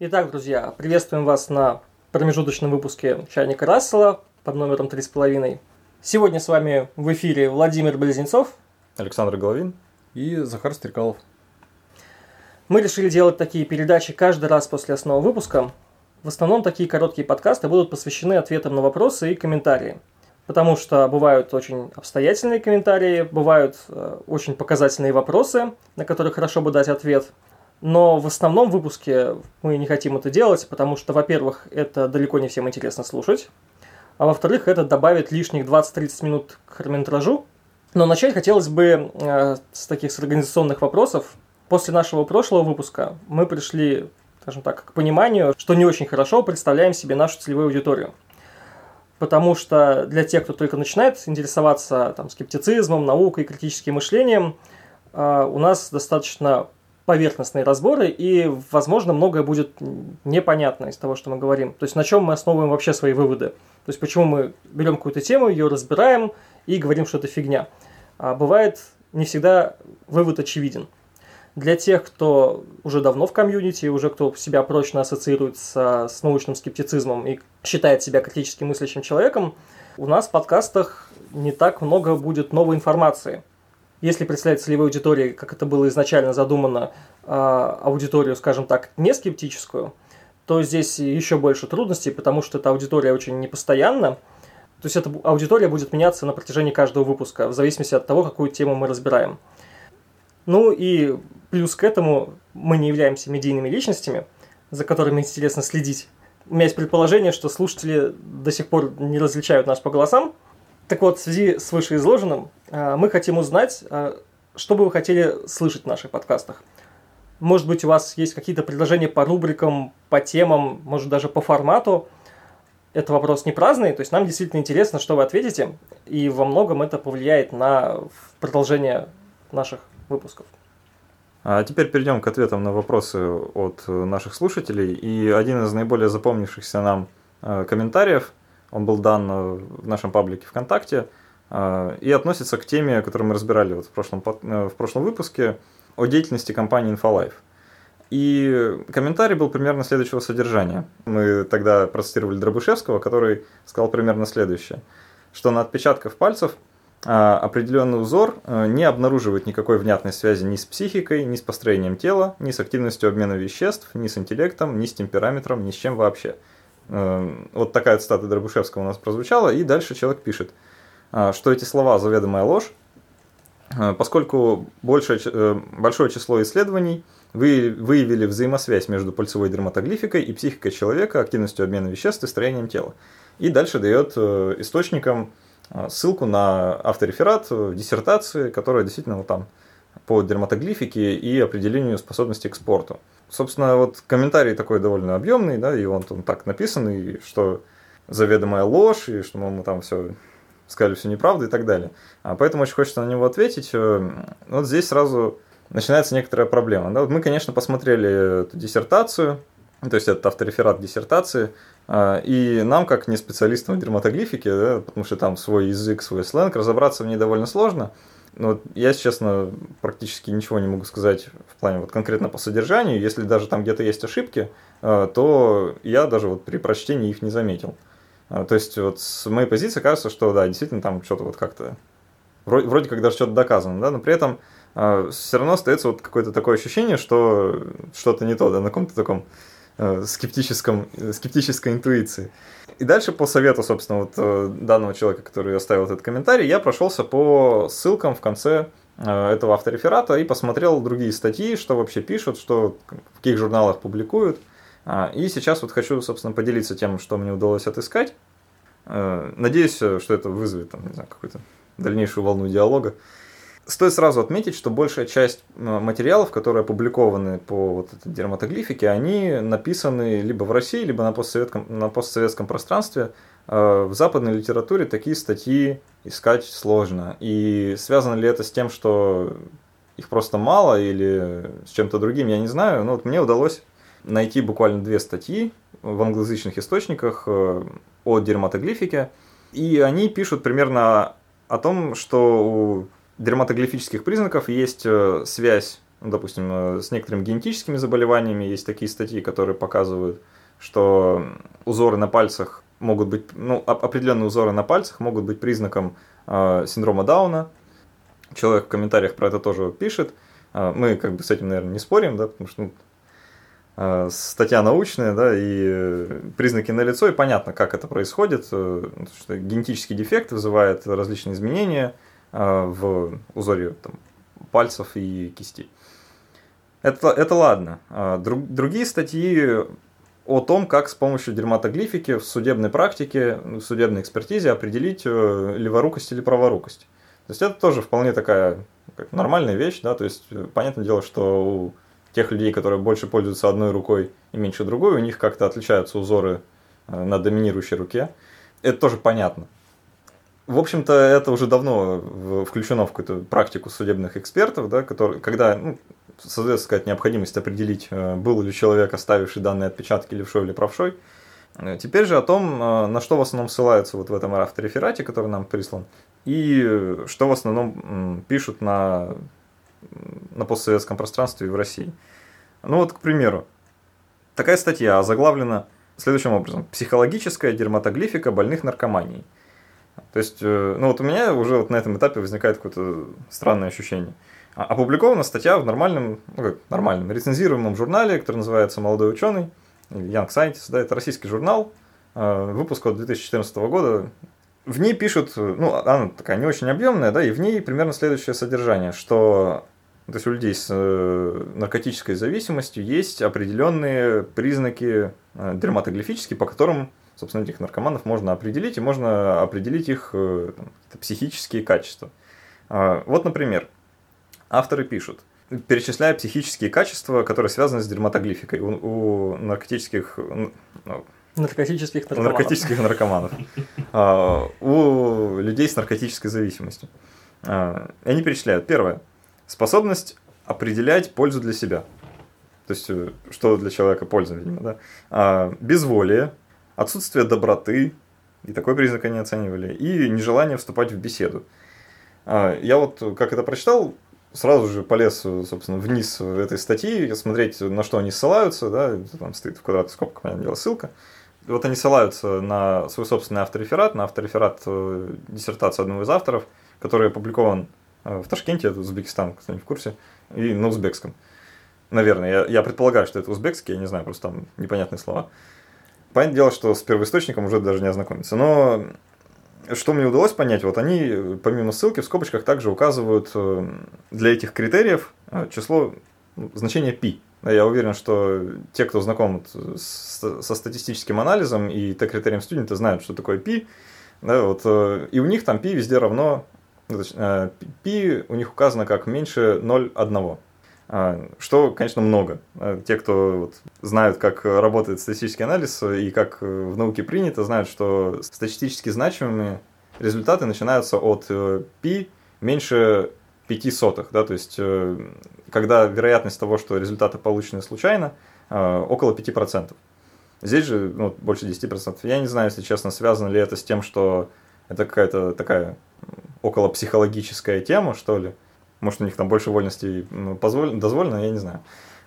Итак, друзья, приветствуем вас на промежуточном выпуске «Чайника Рассела» под номером 3,5. Сегодня с вами в эфире Владимир Близнецов, Александр Головин и Захар Стрекалов. Мы решили делать такие передачи каждый раз после основного выпуска. В основном такие короткие подкасты будут посвящены ответам на вопросы и комментарии. Потому что бывают очень обстоятельные комментарии, бывают э, очень показательные вопросы, на которые хорошо бы дать ответ – но в основном выпуске мы не хотим это делать, потому что, во-первых, это далеко не всем интересно слушать, а во-вторых, это добавит лишних 20-30 минут к хронометражу. Но начать хотелось бы э, с таких с организационных вопросов. После нашего прошлого выпуска мы пришли, скажем так, к пониманию, что не очень хорошо представляем себе нашу целевую аудиторию. Потому что для тех, кто только начинает интересоваться там, скептицизмом, наукой, критическим мышлением, э, у нас достаточно поверхностные разборы, и, возможно, многое будет непонятно из того, что мы говорим. То есть, на чем мы основываем вообще свои выводы. То есть, почему мы берем какую-то тему, ее разбираем и говорим, что это фигня. А бывает не всегда вывод очевиден. Для тех, кто уже давно в комьюнити, уже кто себя прочно ассоциирует с, с научным скептицизмом и считает себя критически мыслящим человеком, у нас в подкастах не так много будет новой информации – если представить целевой аудитории, как это было изначально задумано, а, аудиторию, скажем так, не скептическую, то здесь еще больше трудностей, потому что эта аудитория очень непостоянна. То есть эта аудитория будет меняться на протяжении каждого выпуска, в зависимости от того, какую тему мы разбираем. Ну и плюс к этому мы не являемся медийными личностями, за которыми интересно следить. У меня есть предположение, что слушатели до сих пор не различают нас по голосам – так вот, в связи с вышеизложенным, э, мы хотим узнать, э, что бы вы хотели слышать в наших подкастах. Может быть, у вас есть какие-то предложения по рубрикам, по темам, может даже по формату. Это вопрос не праздный, то есть нам действительно интересно, что вы ответите, и во многом это повлияет на продолжение наших выпусков. А теперь перейдем к ответам на вопросы от наших слушателей. И один из наиболее запомнившихся нам э, комментариев он был дан э, в нашем паблике ВКонтакте э, и относится к теме, которую мы разбирали вот в, прошлом, э, в прошлом выпуске о деятельности компании InfoLife. И комментарий был примерно следующего содержания. Мы тогда процитировали Дробышевского, который сказал примерно следующее, что на отпечатках пальцев определенный узор не обнаруживает никакой внятной связи ни с психикой, ни с построением тела, ни с активностью обмена веществ, ни с интеллектом, ни с темпераметром, ни с чем вообще – вот такая цитата Дробышевского у нас прозвучала, и дальше человек пишет, а, что эти слова заведомая ложь, а, поскольку большее, э, большое число исследований выявили взаимосвязь между пальцевой дерматоглификой и психикой человека, активностью обмена веществ и строением тела. И дальше дает э, источникам а, ссылку на автореферат в диссертации, которая действительно вот там по дерматоглифике и определению способности к спорту. Собственно, вот комментарий такой довольно объемный, да, и он там так написан, и что заведомая ложь, и что мы там все сказали все неправду и так далее. А поэтому очень хочется на него ответить. Э, вот здесь сразу начинается некоторая проблема. Да? Вот мы, конечно, посмотрели эту диссертацию, то есть это автореферат диссертации, э, и нам, как не специалистам в дерматоглифике, да, потому что там свой язык, свой сленг, разобраться в ней довольно сложно, ну, вот я, честно, практически ничего не могу сказать в плане вот конкретно по содержанию. Если даже там где-то есть ошибки, э, то я даже вот при прочтении их не заметил. Э, то есть вот с моей позиции кажется, что да, действительно там что-то вот как-то вроде, вроде как даже что-то доказано, да, но при этом э, все равно остается вот какое-то такое ощущение, что что-то не то, да, на каком-то таком скептическом, скептической интуиции. И дальше по совету, собственно, вот э, данного человека, который оставил этот комментарий, я прошелся по ссылкам в конце э, этого автореферата и посмотрел другие статьи, что вообще пишут, что в каких журналах публикуют. А, и сейчас вот хочу, собственно, поделиться тем, что мне удалось отыскать. Э, надеюсь, что это вызовет там, не знаю, какую-то дальнейшую волну диалога. Стоит сразу отметить, что большая часть э, материалов, которые опубликованы по вот этой дерматоглифике, они написаны либо в России, либо на постсоветском, на постсоветском пространстве. Э, в западной литературе такие статьи искать сложно. И связано ли это с тем, что их просто мало или с чем-то другим, я не знаю. Но вот мне удалось найти буквально две статьи в англоязычных источниках э, о дерматоглифике. И они пишут примерно о том, что у дерматоглифических признаков есть э, связь ну, допустим, э, с некоторыми генетическими заболеваниями есть такие статьи, которые показывают, что узоры на пальцах могут быть, ну, определенные узоры на пальцах могут быть признаком э, синдрома Дауна. Человек в комментариях про это тоже пишет. Э, мы как бы с этим, наверное, не спорим, да, потому что ну, статья научная, да, и признаки налицо, и понятно, как это происходит, что генетический дефект вызывает различные изменения в узоре там, пальцев и кистей. Это, это ладно. А, друг, другие статьи о том, как с помощью дерматоглифики в судебной практике, в судебной экспертизе определить э, леворукость или праворукость. То есть это тоже вполне такая нормальная вещь, да, то есть э, понятное дело, что у тех людей, которые больше пользуются одной рукой и меньше другой, у них как-то отличаются узоры э, на доминирующей руке. Это тоже понятно. В общем-то, это уже давно включено в какую-то практику судебных экспертов, да, которые, когда ну, создается сказать, необходимость определить, э, был ли человек, оставивший данные отпечатки левшой или правшой. Э, теперь же о том, э, на что в основном ссылаются вот в этом автореферате, который нам прислан, и что в основном пишут на, на постсоветском пространстве и в России. Ну вот, к примеру, такая статья озаглавлена следующим образом. «Психологическая дерматоглифика больных наркоманией». То есть, э, ну вот у меня уже вот на этом этапе возникает какое-то странное ощущение. А, опубликована статья в нормальном, ну как, нормальном, рецензируемом журнале, который называется «Молодой ученый», Young Scientist, да, это российский журнал, э, выпуск от 2014 года. В ней пишут, ну, она такая не очень объемная, да, и в ней примерно следующее содержание, что то есть у людей с э, наркотической зависимостью есть определенные признаки дерматоглифические, по которым собственно, этих наркоманов можно определить, и можно определить их э, там, психические качества. А, вот, например, авторы пишут, перечисляя психические качества, которые связаны с дерматоглификой у, у наркотических... Ну, наркотических наркоманов. Наркотических наркоманов. А, у людей с наркотической зависимостью. А, они перечисляют. Первое. Способность определять пользу для себя. То есть, э, что для человека польза, видимо, да. Безволие, отсутствие доброты, и такой признак они оценивали, и нежелание вступать в беседу. А, я вот, как это прочитал, сразу же полез, собственно, вниз этой статьи, смотреть, на что они ссылаются, да, там стоит в квадратных скобках, понятное дело, ссылка. Вот они ссылаются на свой собственный автореферат, на автореферат э, диссертации одного из авторов, который опубликован э, в Ташкенте, это Узбекистан, кто-нибудь в курсе, и на узбекском. Наверное, я, я предполагаю, что это узбекский, я не знаю, просто там непонятные слова. Понятное дело, что с первоисточником уже даже не ознакомиться. Но что мне удалось понять, вот они, помимо ссылки, в скобочках также указывают э, для этих критериев э, число, ну, значение π. Я уверен, что те, кто знаком с, со статистическим анализом и T-критерием студента, знают, что такое π. Да, вот, э, и у них там π везде равно, π у них указано как меньше 0,1. А, что, конечно, много. А, те, кто вот знают, как работает статистический анализ и как в науке принято, знают, что статистически значимыми результаты начинаются от π э, меньше 5 сотых. Да, то есть, э, когда вероятность того, что результаты получены случайно, э, около 5%. Здесь же ну, больше 10%. Я не знаю, если честно, связано ли это с тем, что это какая-то такая около психологическая тема, что ли. Может, у них там больше вольностей ну, позволено, дозволено, я не знаю.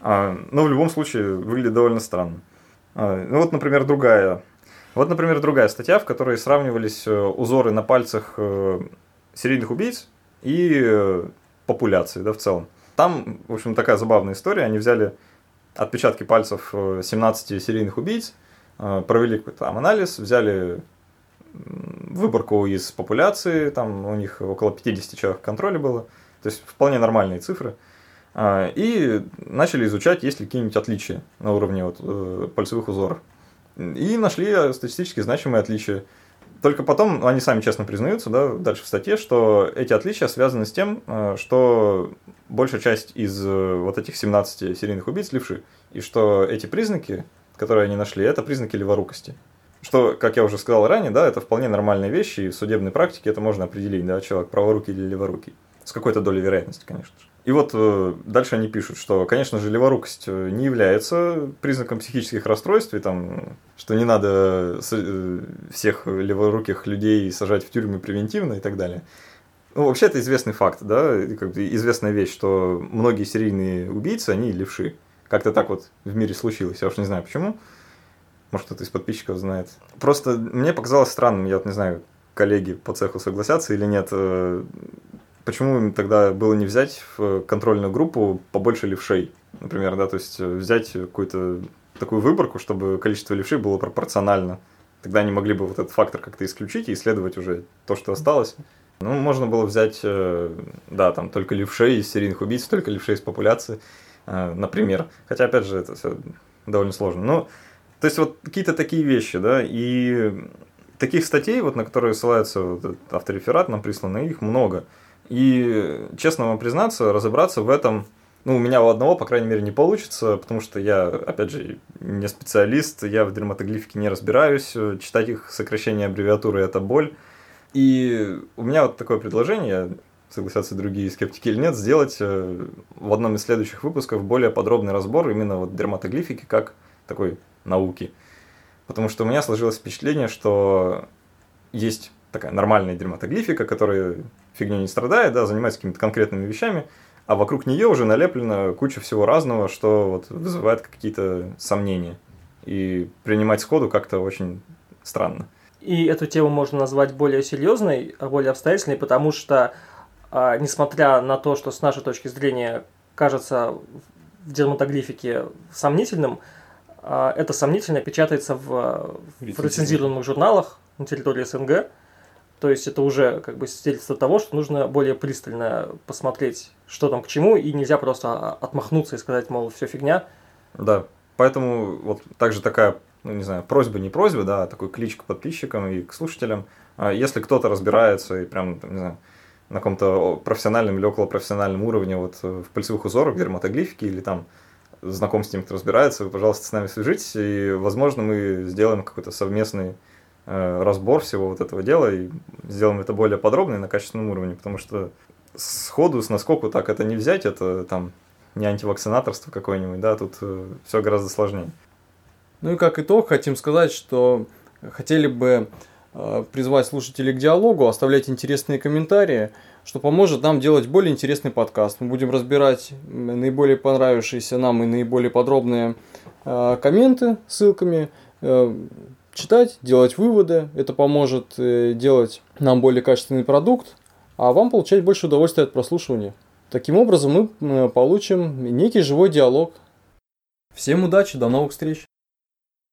А, но в любом случае выглядит довольно странно. А, ну вот, например, другая. Вот, например, другая статья, в которой сравнивались э, узоры на пальцах э, серийных убийц и э, популяции, да, в целом. Там, в общем, такая забавная история. Они взяли отпечатки пальцев 17 серийных убийц, провели какой-то там анализ, взяли выборку из популяции, там у них около 50 человек в контроле было, то есть вполне нормальные цифры. А, и начали изучать, есть ли какие-нибудь отличия на уровне вот, э, пальцевых узоров. И нашли статистически значимые отличия. Только потом они сами честно признаются, да, дальше в статье, что эти отличия связаны с тем, э, что большая часть из э, вот этих 17 серийных убийц левши, и что эти признаки, которые они нашли, это признаки леворукости. Что, как я уже сказал ранее, да, это вполне нормальные вещи, и в судебной практике это можно определить, да, человек праворукий или леворукий. С какой-то долей вероятности, конечно же. И вот э, дальше они пишут, что, конечно же, леворукость э, не является признаком психических расстройств, и там, что не надо э, всех леворуких людей сажать в тюрьмы превентивно и так далее. Ну, вообще это известный факт, да, как бы известная вещь, что многие серийные убийцы, они левши. Как-то так вот в мире случилось, я уж не знаю почему. Может, кто-то из подписчиков знает. Просто мне показалось странным, я вот не знаю, коллеги по цеху согласятся или нет, почему им тогда было не взять в контрольную группу побольше левшей, например, да, то есть взять какую-то такую выборку, чтобы количество левшей было пропорционально. Тогда они могли бы вот этот фактор как-то исключить и исследовать уже то, что осталось. Ну, можно было взять, э, да, там только левшей из серийных убийц, только левшей из популяции, э, например. Хотя, опять же, это все довольно сложно. Ну, то есть вот какие-то такие вещи, да, и таких статей, вот, на которые ссылается вот автореферат нам прислано, их много. И, честно вам признаться, разобраться в этом, ну, у меня у одного, по крайней мере, не получится, потому что я, опять же, не специалист, я в дерматоглифике не разбираюсь, читать их сокращения аббревиатуры – это боль. И у меня вот такое предложение, согласятся другие скептики или нет, сделать э, в одном из следующих выпусков более подробный разбор именно вот дерматоглифики как такой науки. Потому что у меня сложилось впечатление, что есть такая нормальная дерматоглифика, которая фигней не страдает, да, занимается какими-то конкретными вещами, а вокруг нее уже налеплена куча всего разного, что вот вызывает какие-то сомнения. И принимать сходу как-то очень странно. И эту тему можно назвать более серьезной, более обстоятельной, потому что, а, несмотря на то, что с нашей точки зрения кажется в дерматоглифике сомнительным, а, это сомнительно печатается в, в рецензированных журналах на территории СНГ. То есть это уже как бы свидетельство того, что нужно более пристально посмотреть, что там к чему, и нельзя просто отмахнуться и сказать, мол, все фигня. Да, поэтому вот также такая ну, не знаю, просьба, не просьба, да, а такой клич к подписчикам и к слушателям. А если кто-то разбирается и прям, не знаю, на каком-то профессиональном или околопрофессиональном уровне вот э, в пальцевых узорах, дерматоглифике или там знаком с тем, кто разбирается, вы, пожалуйста, с нами свяжитесь, и, возможно, мы сделаем какой-то совместный разбор всего вот этого дела и сделаем это более подробно и на качественном уровне, потому что сходу, с наскоку так это не взять, это там не антивакцинаторство какое-нибудь, да, тут э, все гораздо сложнее. Ну и как итог, хотим сказать, что хотели бы э, призвать слушателей к диалогу, оставлять интересные комментарии, что поможет нам делать более интересный подкаст. Мы будем разбирать наиболее понравившиеся нам и наиболее подробные э, комменты ссылками, э, читать, делать выводы. Это поможет делать нам более качественный продукт, а вам получать больше удовольствия от прослушивания. Таким образом мы получим некий живой диалог. Всем удачи, до новых встреч!